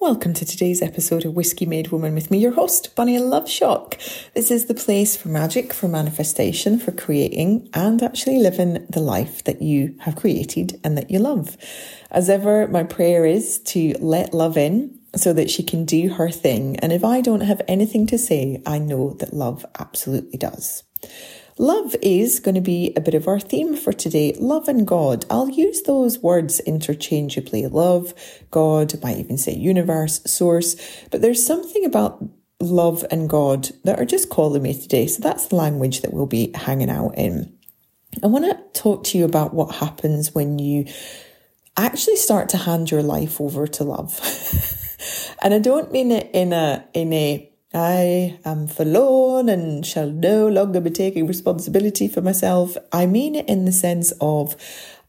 Welcome to today's episode of Whisky Made Woman with me, your host, Bunny Loveschock. This is the place for magic, for manifestation, for creating and actually living the life that you have created and that you love. As ever, my prayer is to let love in so that she can do her thing. And if I don't have anything to say, I know that love absolutely does. Love is going to be a bit of our theme for today. Love and God. I'll use those words interchangeably. Love, God, might even say universe, source, but there's something about love and God that are just calling me today. So that's the language that we'll be hanging out in. I want to talk to you about what happens when you actually start to hand your life over to love. and I don't mean it in a, in a, I am forlorn and shall no longer be taking responsibility for myself. I mean it in the sense of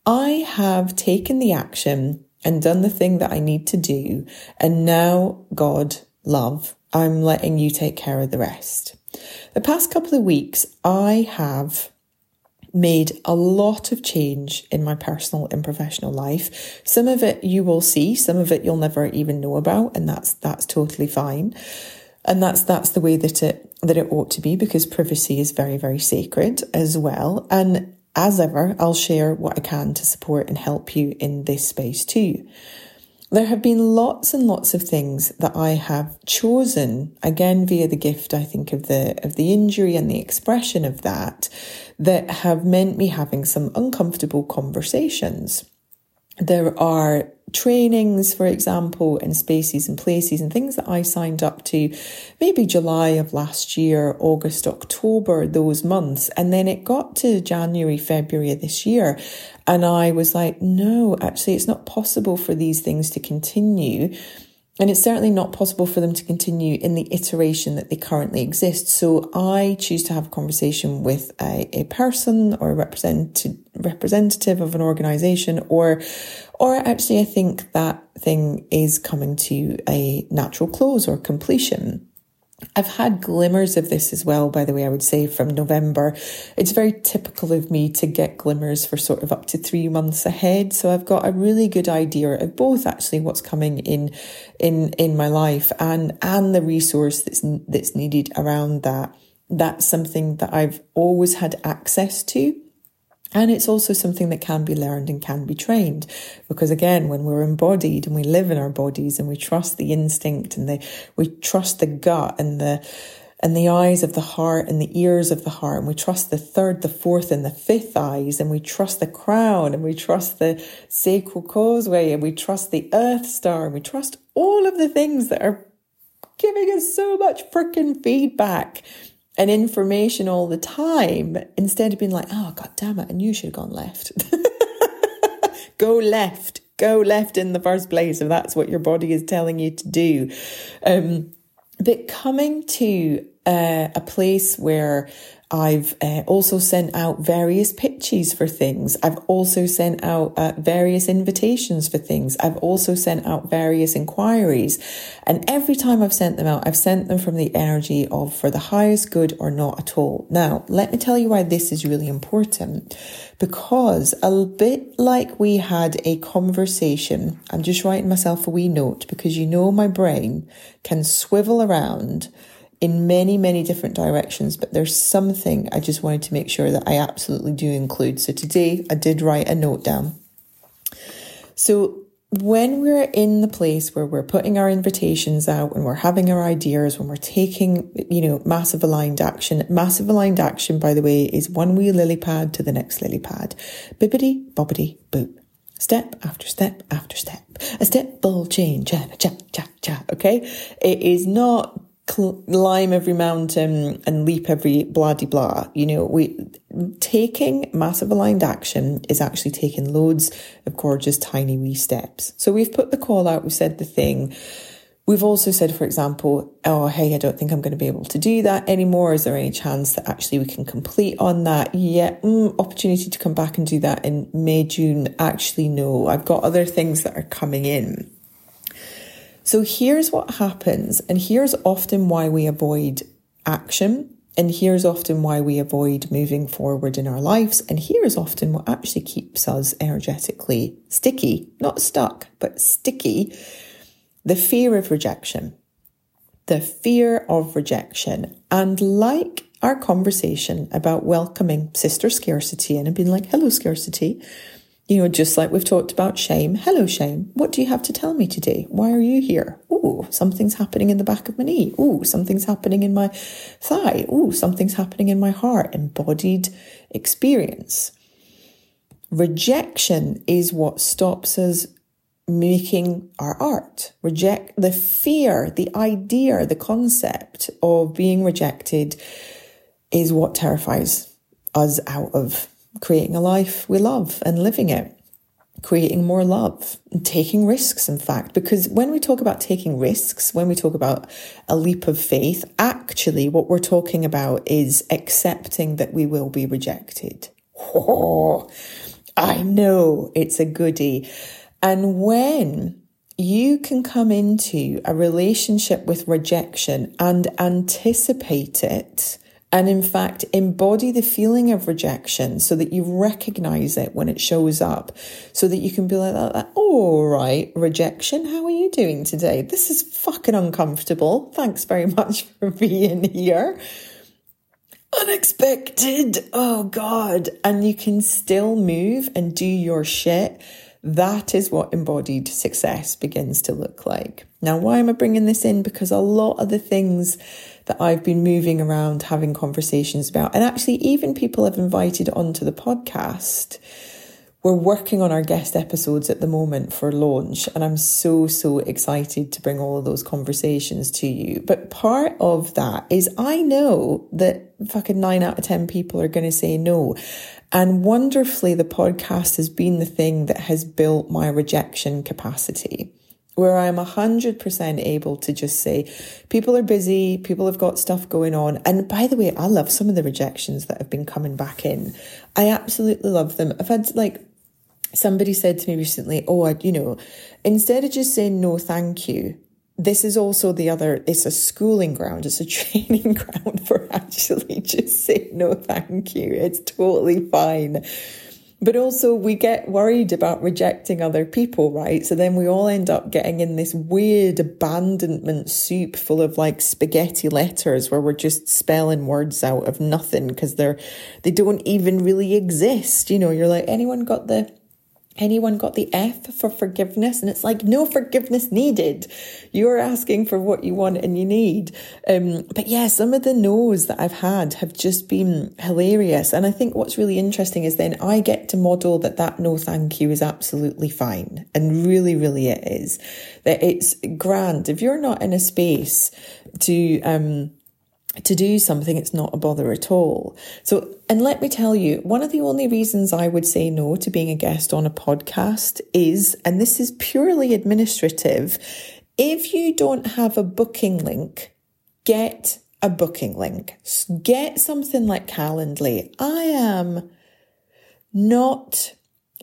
I have taken the action and done the thing that I need to do. And now, God, love, I'm letting you take care of the rest. The past couple of weeks, I have made a lot of change in my personal and professional life. Some of it you will see, some of it you'll never even know about, and that's that's totally fine and that's that's the way that it that it ought to be because privacy is very very sacred as well. And as ever i'll share what i can to support and help you in this space too. There have been lots and lots of things that i have chosen again via the gift i think of the of the injury and the expression of that that have meant me having some uncomfortable conversations there are trainings, for example, in spaces and places and things that I signed up to maybe July of last year, August, October, those months. And then it got to January, February of this year. And I was like, no, actually, it's not possible for these things to continue and it's certainly not possible for them to continue in the iteration that they currently exist. So I choose to have a conversation with a, a person or a representative representative of an organization or or actually I think that thing is coming to a natural close or completion. I've had glimmers of this as well, by the way, I would say from November. It's very typical of me to get glimmers for sort of up to three months ahead. So I've got a really good idea of both actually what's coming in, in, in my life and, and the resource that's, that's needed around that. That's something that I've always had access to. And it's also something that can be learned and can be trained. Because again, when we're embodied and we live in our bodies and we trust the instinct and the, we trust the gut and the, and the eyes of the heart and the ears of the heart, and we trust the third, the fourth, and the fifth eyes, and we trust the crown, and we trust the sacral causeway, and we trust the earth star, and we trust all of the things that are giving us so much freaking feedback and information all the time instead of being like, oh, god damn it, and you should have gone left. go left, go left in the first place if that's what your body is telling you to do. Um, but coming to uh, a place where I've uh, also sent out various pitches for things. I've also sent out uh, various invitations for things. I've also sent out various inquiries. And every time I've sent them out, I've sent them from the energy of for the highest good or not at all. Now, let me tell you why this is really important. Because a bit like we had a conversation, I'm just writing myself a wee note because you know my brain can swivel around in many, many different directions, but there's something I just wanted to make sure that I absolutely do include. So today I did write a note down. So when we're in the place where we're putting our invitations out when we're having our ideas, when we're taking, you know, massive aligned action, massive aligned action, by the way, is one wee lily pad to the next lily pad. Bibbity, bobbity, boop. Step after step after step. A step ball change. Cha, cha, cha, cha. Okay. It is not climb every mountain and leap every blah de blah. You know, we taking massive aligned action is actually taking loads of gorgeous tiny wee steps. So we've put the call out, we've said the thing. We've also said, for example, oh, hey, I don't think I'm going to be able to do that anymore. Is there any chance that actually we can complete on that? Yeah, mm, opportunity to come back and do that in May, June. Actually, no, I've got other things that are coming in. So here's what happens, and here's often why we avoid action. And here's often why we avoid moving forward in our lives. And here's often what actually keeps us energetically sticky, not stuck, but sticky, the fear of rejection. The fear of rejection. And like our conversation about welcoming sister scarcity and being like, hello, scarcity, you know, just like we've talked about shame. Hello, shame. What do you have to tell me today? Why are you here? Oh, something's happening in the back of my knee. Oh, something's happening in my thigh. Oh, something's happening in my heart. Embodied experience. Rejection is what stops us making our art. Reject the fear, the idea, the concept of being rejected is what terrifies us out of creating a life we love and living it, creating more love, taking risks, in fact. Because when we talk about taking risks, when we talk about a leap of faith, actually what we're talking about is accepting that we will be rejected. Oh, I know it's a goodie. And when you can come into a relationship with rejection and anticipate it, and in fact embody the feeling of rejection so that you recognize it when it shows up so that you can be like that all right rejection how are you doing today? This is fucking uncomfortable. Thanks very much for being here. Unexpected. Oh god. And you can still move and do your shit. That is what embodied success begins to look like. Now why am i bringing this in? Because a lot of the things that I've been moving around having conversations about. And actually, even people I've invited onto the podcast. We're working on our guest episodes at the moment for launch, and I'm so, so excited to bring all of those conversations to you. But part of that is I know that fucking nine out of 10 people are going to say no. And wonderfully, the podcast has been the thing that has built my rejection capacity where I'm 100% able to just say, people are busy, people have got stuff going on. And by the way, I love some of the rejections that have been coming back in. I absolutely love them. I've had like, somebody said to me recently, oh, I, you know, instead of just saying no, thank you, this is also the other, it's a schooling ground, it's a training ground for actually just saying no, thank you. It's totally fine but also, we get worried about rejecting other people, right? So then we all end up getting in this weird abandonment soup full of like spaghetti letters where we're just spelling words out of nothing because they're, they don't even really exist. You know, you're like, anyone got the anyone got the F for forgiveness? And it's like, no forgiveness needed. You're asking for what you want and you need. Um, but yeah, some of the no's that I've had have just been hilarious. And I think what's really interesting is then I get to model that that no thank you is absolutely fine. And really, really it is. That it's grand. If you're not in a space to, um, to do something, it's not a bother at all. So, and let me tell you, one of the only reasons I would say no to being a guest on a podcast is, and this is purely administrative, if you don't have a booking link, get a booking link. Get something like Calendly. I am not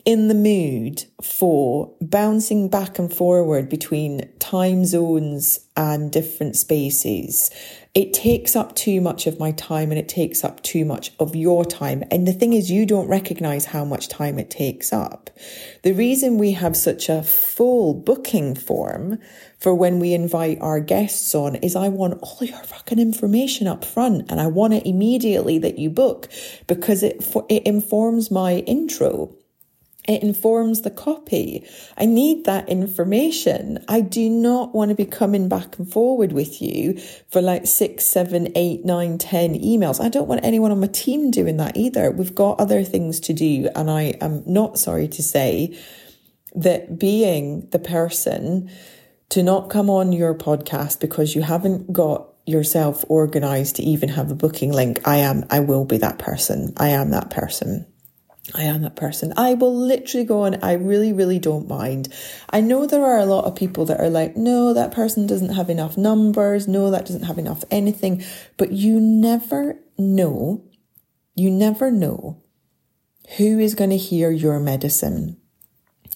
in the mood for bouncing back and forward between time zones and different spaces it takes up too much of my time and it takes up too much of your time. And the thing is, you don't recognize how much time it takes up. The reason we have such a full booking form for when we invite our guests on is I want all your fucking information up front and I want it immediately that you book because it, it informs my intro. It informs the copy. I need that information. I do not want to be coming back and forward with you for like six, seven, eight, nine, ten emails. I don't want anyone on my team doing that either. We've got other things to do. And I am not sorry to say that being the person to not come on your podcast because you haven't got yourself organized to even have a booking link. I am, I will be that person. I am that person. I am that person. I will literally go on. I really, really don't mind. I know there are a lot of people that are like, no, that person doesn't have enough numbers. No, that doesn't have enough anything. But you never know, you never know who is going to hear your medicine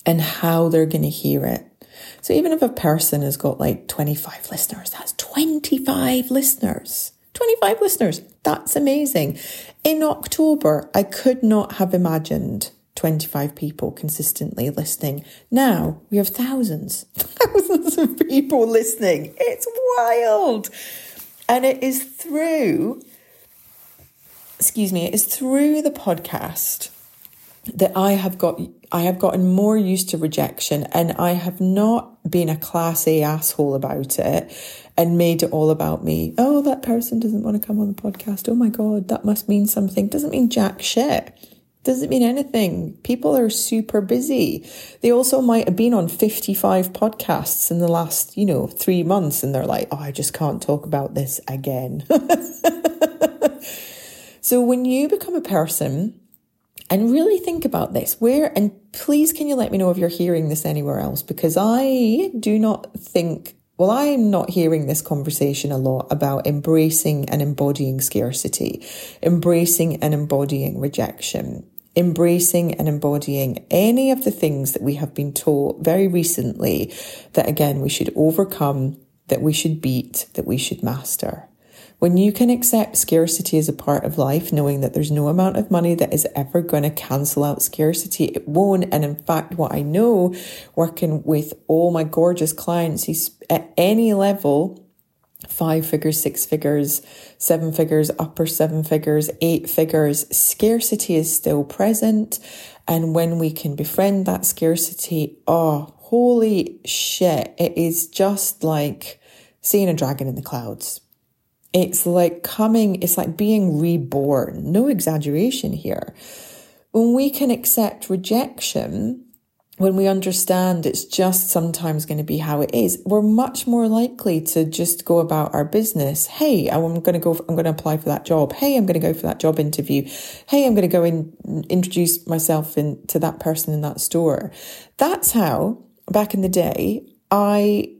and how they're going to hear it. So even if a person has got like 25 listeners, that's 25 listeners. 25 listeners. That's amazing. In October, I could not have imagined 25 people consistently listening. Now we have thousands, thousands of people listening. It's wild. And it is through, excuse me, it is through the podcast that I have got I have gotten more used to rejection and I have not been a class A asshole about it and made it all about me. Oh, that person doesn't want to come on the podcast. Oh my God, that must mean something. Doesn't mean jack shit. Doesn't mean anything. People are super busy. They also might have been on 55 podcasts in the last, you know, three months and they're like, oh, I just can't talk about this again. so when you become a person and really think about this. Where, and please can you let me know if you're hearing this anywhere else? Because I do not think, well, I'm not hearing this conversation a lot about embracing and embodying scarcity, embracing and embodying rejection, embracing and embodying any of the things that we have been taught very recently that again, we should overcome, that we should beat, that we should master. When you can accept scarcity as a part of life, knowing that there's no amount of money that is ever going to cancel out scarcity, it won't. And in fact, what I know working with all my gorgeous clients who at any level, five figures, six figures, seven figures, upper seven figures, eight figures, scarcity is still present. And when we can befriend that scarcity, oh, holy shit, it is just like seeing a dragon in the clouds. It's like coming, it's like being reborn. No exaggeration here. When we can accept rejection, when we understand it's just sometimes going to be how it is, we're much more likely to just go about our business. Hey, I'm going to go, I'm going to apply for that job. Hey, I'm going to go for that job interview. Hey, I'm going to go and introduce myself in, to that person in that store. That's how back in the day, I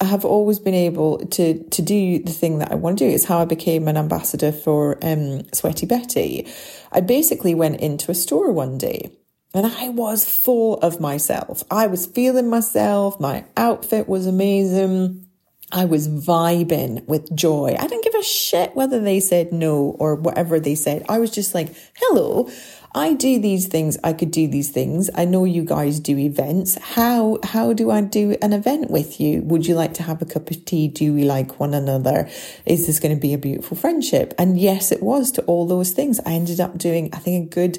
I have always been able to to do the thing that I want to do. It's how I became an ambassador for um, Sweaty Betty. I basically went into a store one day and I was full of myself. I was feeling myself. My outfit was amazing. I was vibing with joy. I didn't give a shit whether they said no or whatever they said. I was just like, hello, I do these things. I could do these things. I know you guys do events. How, how do I do an event with you? Would you like to have a cup of tea? Do we like one another? Is this going to be a beautiful friendship? And yes, it was to all those things. I ended up doing, I think, a good,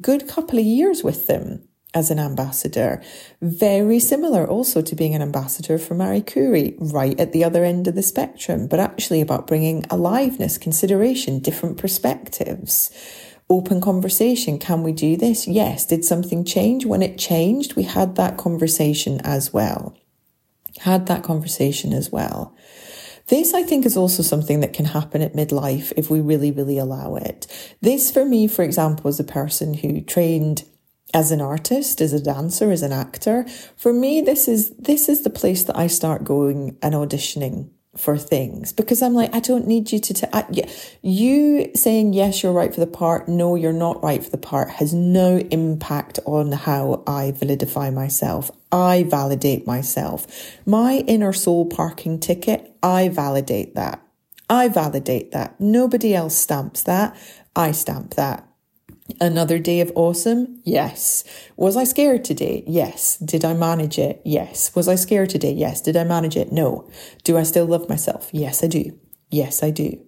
good couple of years with them as an ambassador. Very similar also to being an ambassador for Marie Curie, right at the other end of the spectrum, but actually about bringing aliveness, consideration, different perspectives open conversation. Can we do this? Yes. Did something change? When it changed, we had that conversation as well. Had that conversation as well. This, I think, is also something that can happen at midlife if we really, really allow it. This, for me, for example, as a person who trained as an artist, as a dancer, as an actor, for me, this is, this is the place that I start going and auditioning for things because I'm like, I don't need you to, t- I, you saying yes, you're right for the part. No, you're not right for the part has no impact on how I validify myself. I validate myself. My inner soul parking ticket, I validate that. I validate that. Nobody else stamps that. I stamp that. Another day of awesome? Yes. Was I scared today? Yes. Did I manage it? Yes. Was I scared today? Yes. Did I manage it? No. Do I still love myself? Yes, I do. Yes, I do.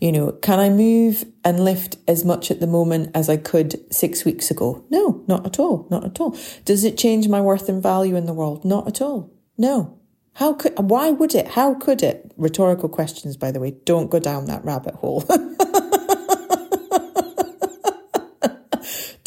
You know, can I move and lift as much at the moment as I could six weeks ago? No, not at all. Not at all. Does it change my worth and value in the world? Not at all. No. How could, why would it? How could it? Rhetorical questions, by the way. Don't go down that rabbit hole.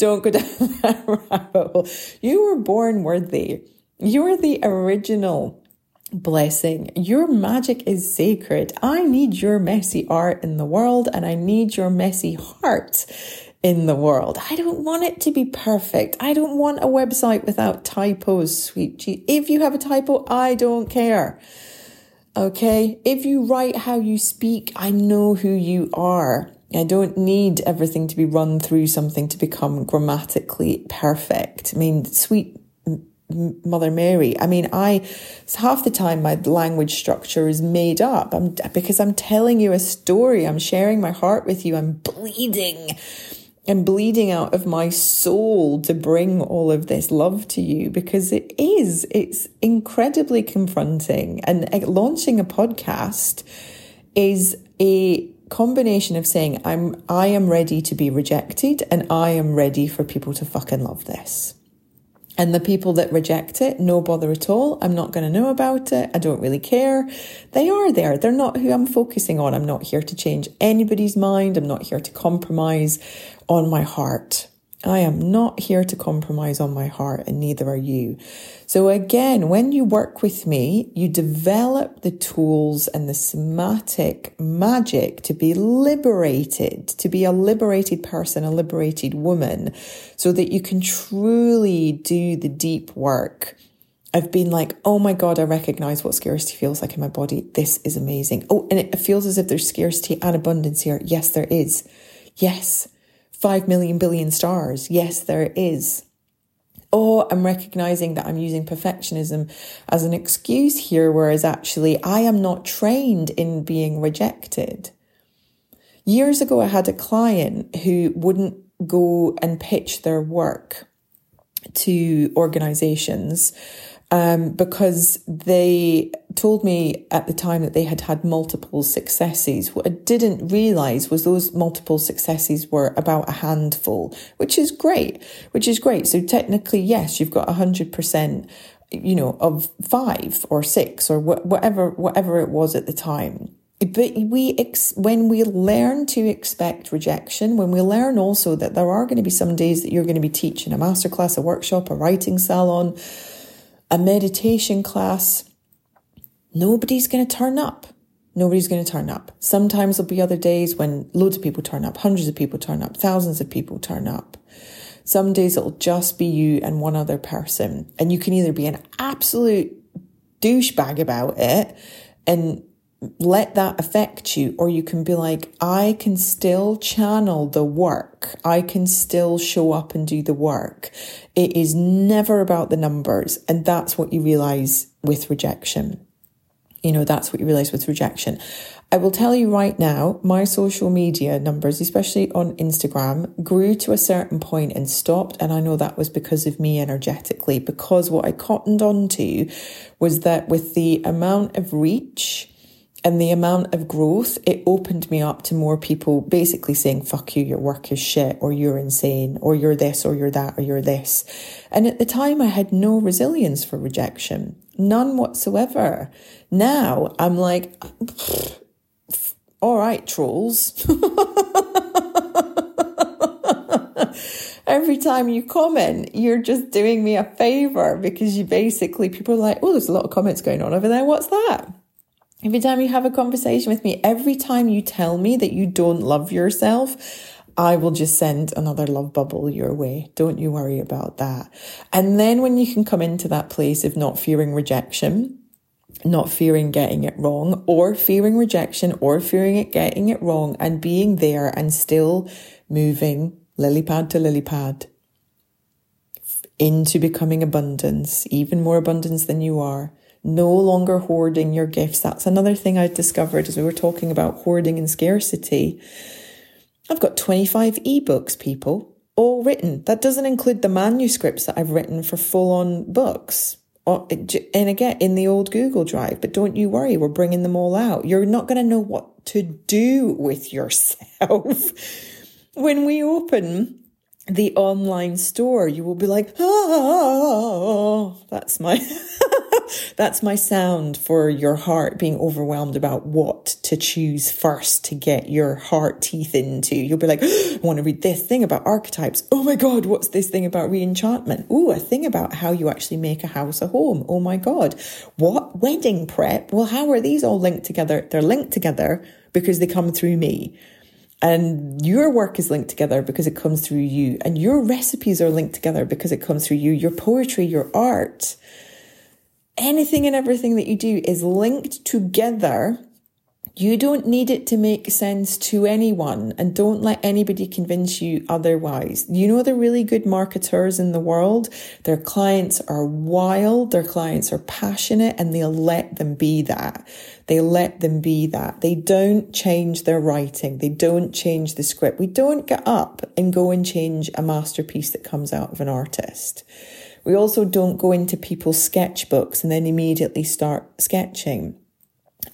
Don't go down that rabbit hole. You were born worthy. You're the original blessing. Your magic is sacred. I need your messy art in the world and I need your messy heart in the world. I don't want it to be perfect. I don't want a website without typos, sweet If you have a typo, I don't care. Okay. If you write how you speak, I know who you are. I don't need everything to be run through something to become grammatically perfect. I mean, sweet Mother Mary. I mean, I half the time my language structure is made up. I'm because I'm telling you a story. I'm sharing my heart with you. I'm bleeding and bleeding out of my soul to bring all of this love to you because it is. It's incredibly confronting. And eh, launching a podcast is a combination of saying I'm I am ready to be rejected and I am ready for people to fucking love this. And the people that reject it, no bother at all. I'm not going to know about it. I don't really care. They are there. They're not who I'm focusing on. I'm not here to change anybody's mind. I'm not here to compromise on my heart. I am not here to compromise on my heart, and neither are you. So, again, when you work with me, you develop the tools and the somatic magic to be liberated, to be a liberated person, a liberated woman, so that you can truly do the deep work. I've been like, oh my God, I recognize what scarcity feels like in my body. This is amazing. Oh, and it feels as if there's scarcity and abundance here. Yes, there is. Yes. 5 million billion stars. Yes, there is. Or I'm recognizing that I'm using perfectionism as an excuse here, whereas actually I am not trained in being rejected. Years ago, I had a client who wouldn't go and pitch their work to organizations um, because they told me at the time that they had had multiple successes. What I didn't realize was those multiple successes were about a handful, which is great, which is great. So technically, yes, you've got a hundred percent, you know, of five or six or wh- whatever, whatever it was at the time. But we, ex- when we learn to expect rejection, when we learn also that there are going to be some days that you're going to be teaching a masterclass, a workshop, a writing salon, a meditation class, nobody's going to turn up. Nobody's going to turn up. Sometimes there'll be other days when loads of people turn up, hundreds of people turn up, thousands of people turn up. Some days it'll just be you and one other person. And you can either be an absolute douchebag about it and let that affect you, or you can be like, I can still channel the work. I can still show up and do the work. It is never about the numbers. And that's what you realize with rejection. You know, that's what you realize with rejection. I will tell you right now, my social media numbers, especially on Instagram, grew to a certain point and stopped. And I know that was because of me energetically, because what I cottoned on to was that with the amount of reach, and the amount of growth, it opened me up to more people basically saying, fuck you, your work is shit, or you're insane, or you're this, or you're that, or you're this. And at the time, I had no resilience for rejection, none whatsoever. Now I'm like, all right, trolls. Every time you comment, you're just doing me a favor because you basically, people are like, oh, there's a lot of comments going on over there. What's that? Every time you have a conversation with me, every time you tell me that you don't love yourself, I will just send another love bubble your way. Don't you worry about that. And then when you can come into that place of not fearing rejection, not fearing getting it wrong or fearing rejection or fearing it getting it wrong and being there and still moving lily pad to lily pad into becoming abundance, even more abundance than you are no longer hoarding your gifts. That's another thing I discovered as we were talking about hoarding and scarcity. I've got 25 ebooks, people, all written. That doesn't include the manuscripts that I've written for full on books. Uh, and again, in the old Google Drive, but don't you worry, we're bringing them all out. You're not going to know what to do with yourself when we open the online store. You will be like, oh, that's my. That's my sound for your heart being overwhelmed about what to choose first to get your heart teeth into. You'll be like, I want to read this thing about archetypes. Oh my God, what's this thing about reenchantment? Oh, a thing about how you actually make a house a home. Oh my God. What? Wedding prep? Well, how are these all linked together? They're linked together because they come through me. And your work is linked together because it comes through you. And your recipes are linked together because it comes through you. Your poetry, your art anything and everything that you do is linked together You don't need it to make sense to anyone and don't let anybody convince you otherwise. You know, the really good marketers in the world, their clients are wild, their clients are passionate, and they'll let them be that. They let them be that. They don't change their writing. They don't change the script. We don't get up and go and change a masterpiece that comes out of an artist. We also don't go into people's sketchbooks and then immediately start sketching.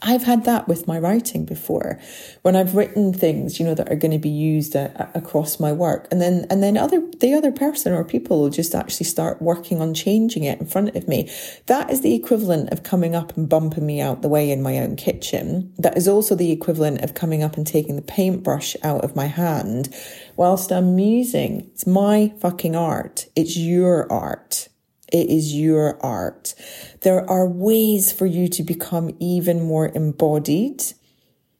I've had that with my writing before when I've written things, you know, that are going to be used a, uh, a, across my work. And then, and then other, the other person or people will just actually start working on changing it in front of me. That is the equivalent of coming up and bumping me out the way in my own kitchen. That is also the equivalent of coming up and taking the paintbrush out of my hand whilst I'm musing. It's my fucking art. It's your art. It is your art. There are ways for you to become even more embodied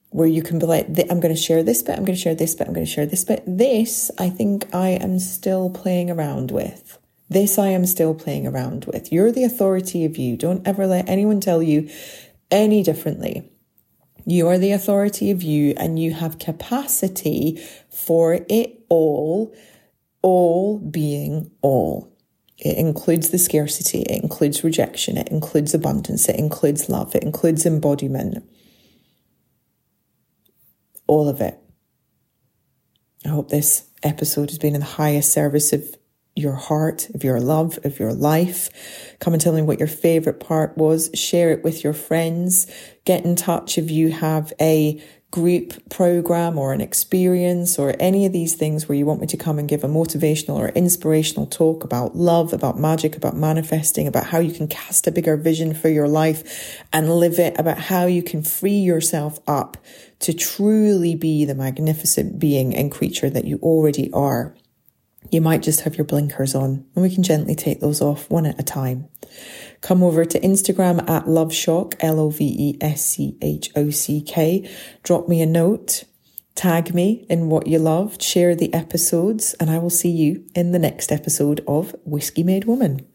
where you can be like, I'm going to share this bit, I'm going to share this bit, I'm going to share this bit. This, I think I am still playing around with. This I am still playing around with. You're the authority of you. Don't ever let anyone tell you any differently. You are the authority of you and you have capacity for it all, all being all. It includes the scarcity, it includes rejection, it includes abundance, it includes love, it includes embodiment. All of it. I hope this episode has been in the highest service of your heart, of your love, of your life. Come and tell me what your favorite part was. Share it with your friends. Get in touch if you have a group program or an experience or any of these things where you want me to come and give a motivational or inspirational talk about love, about magic, about manifesting, about how you can cast a bigger vision for your life and live it, about how you can free yourself up to truly be the magnificent being and creature that you already are. You might just have your blinkers on and we can gently take those off one at a time come over to Instagram at Loveschock, L O V E S C H O C K. Drop me a note, tag me in what you loved, share the episodes, and I will see you in the next episode of Whisky Made Woman.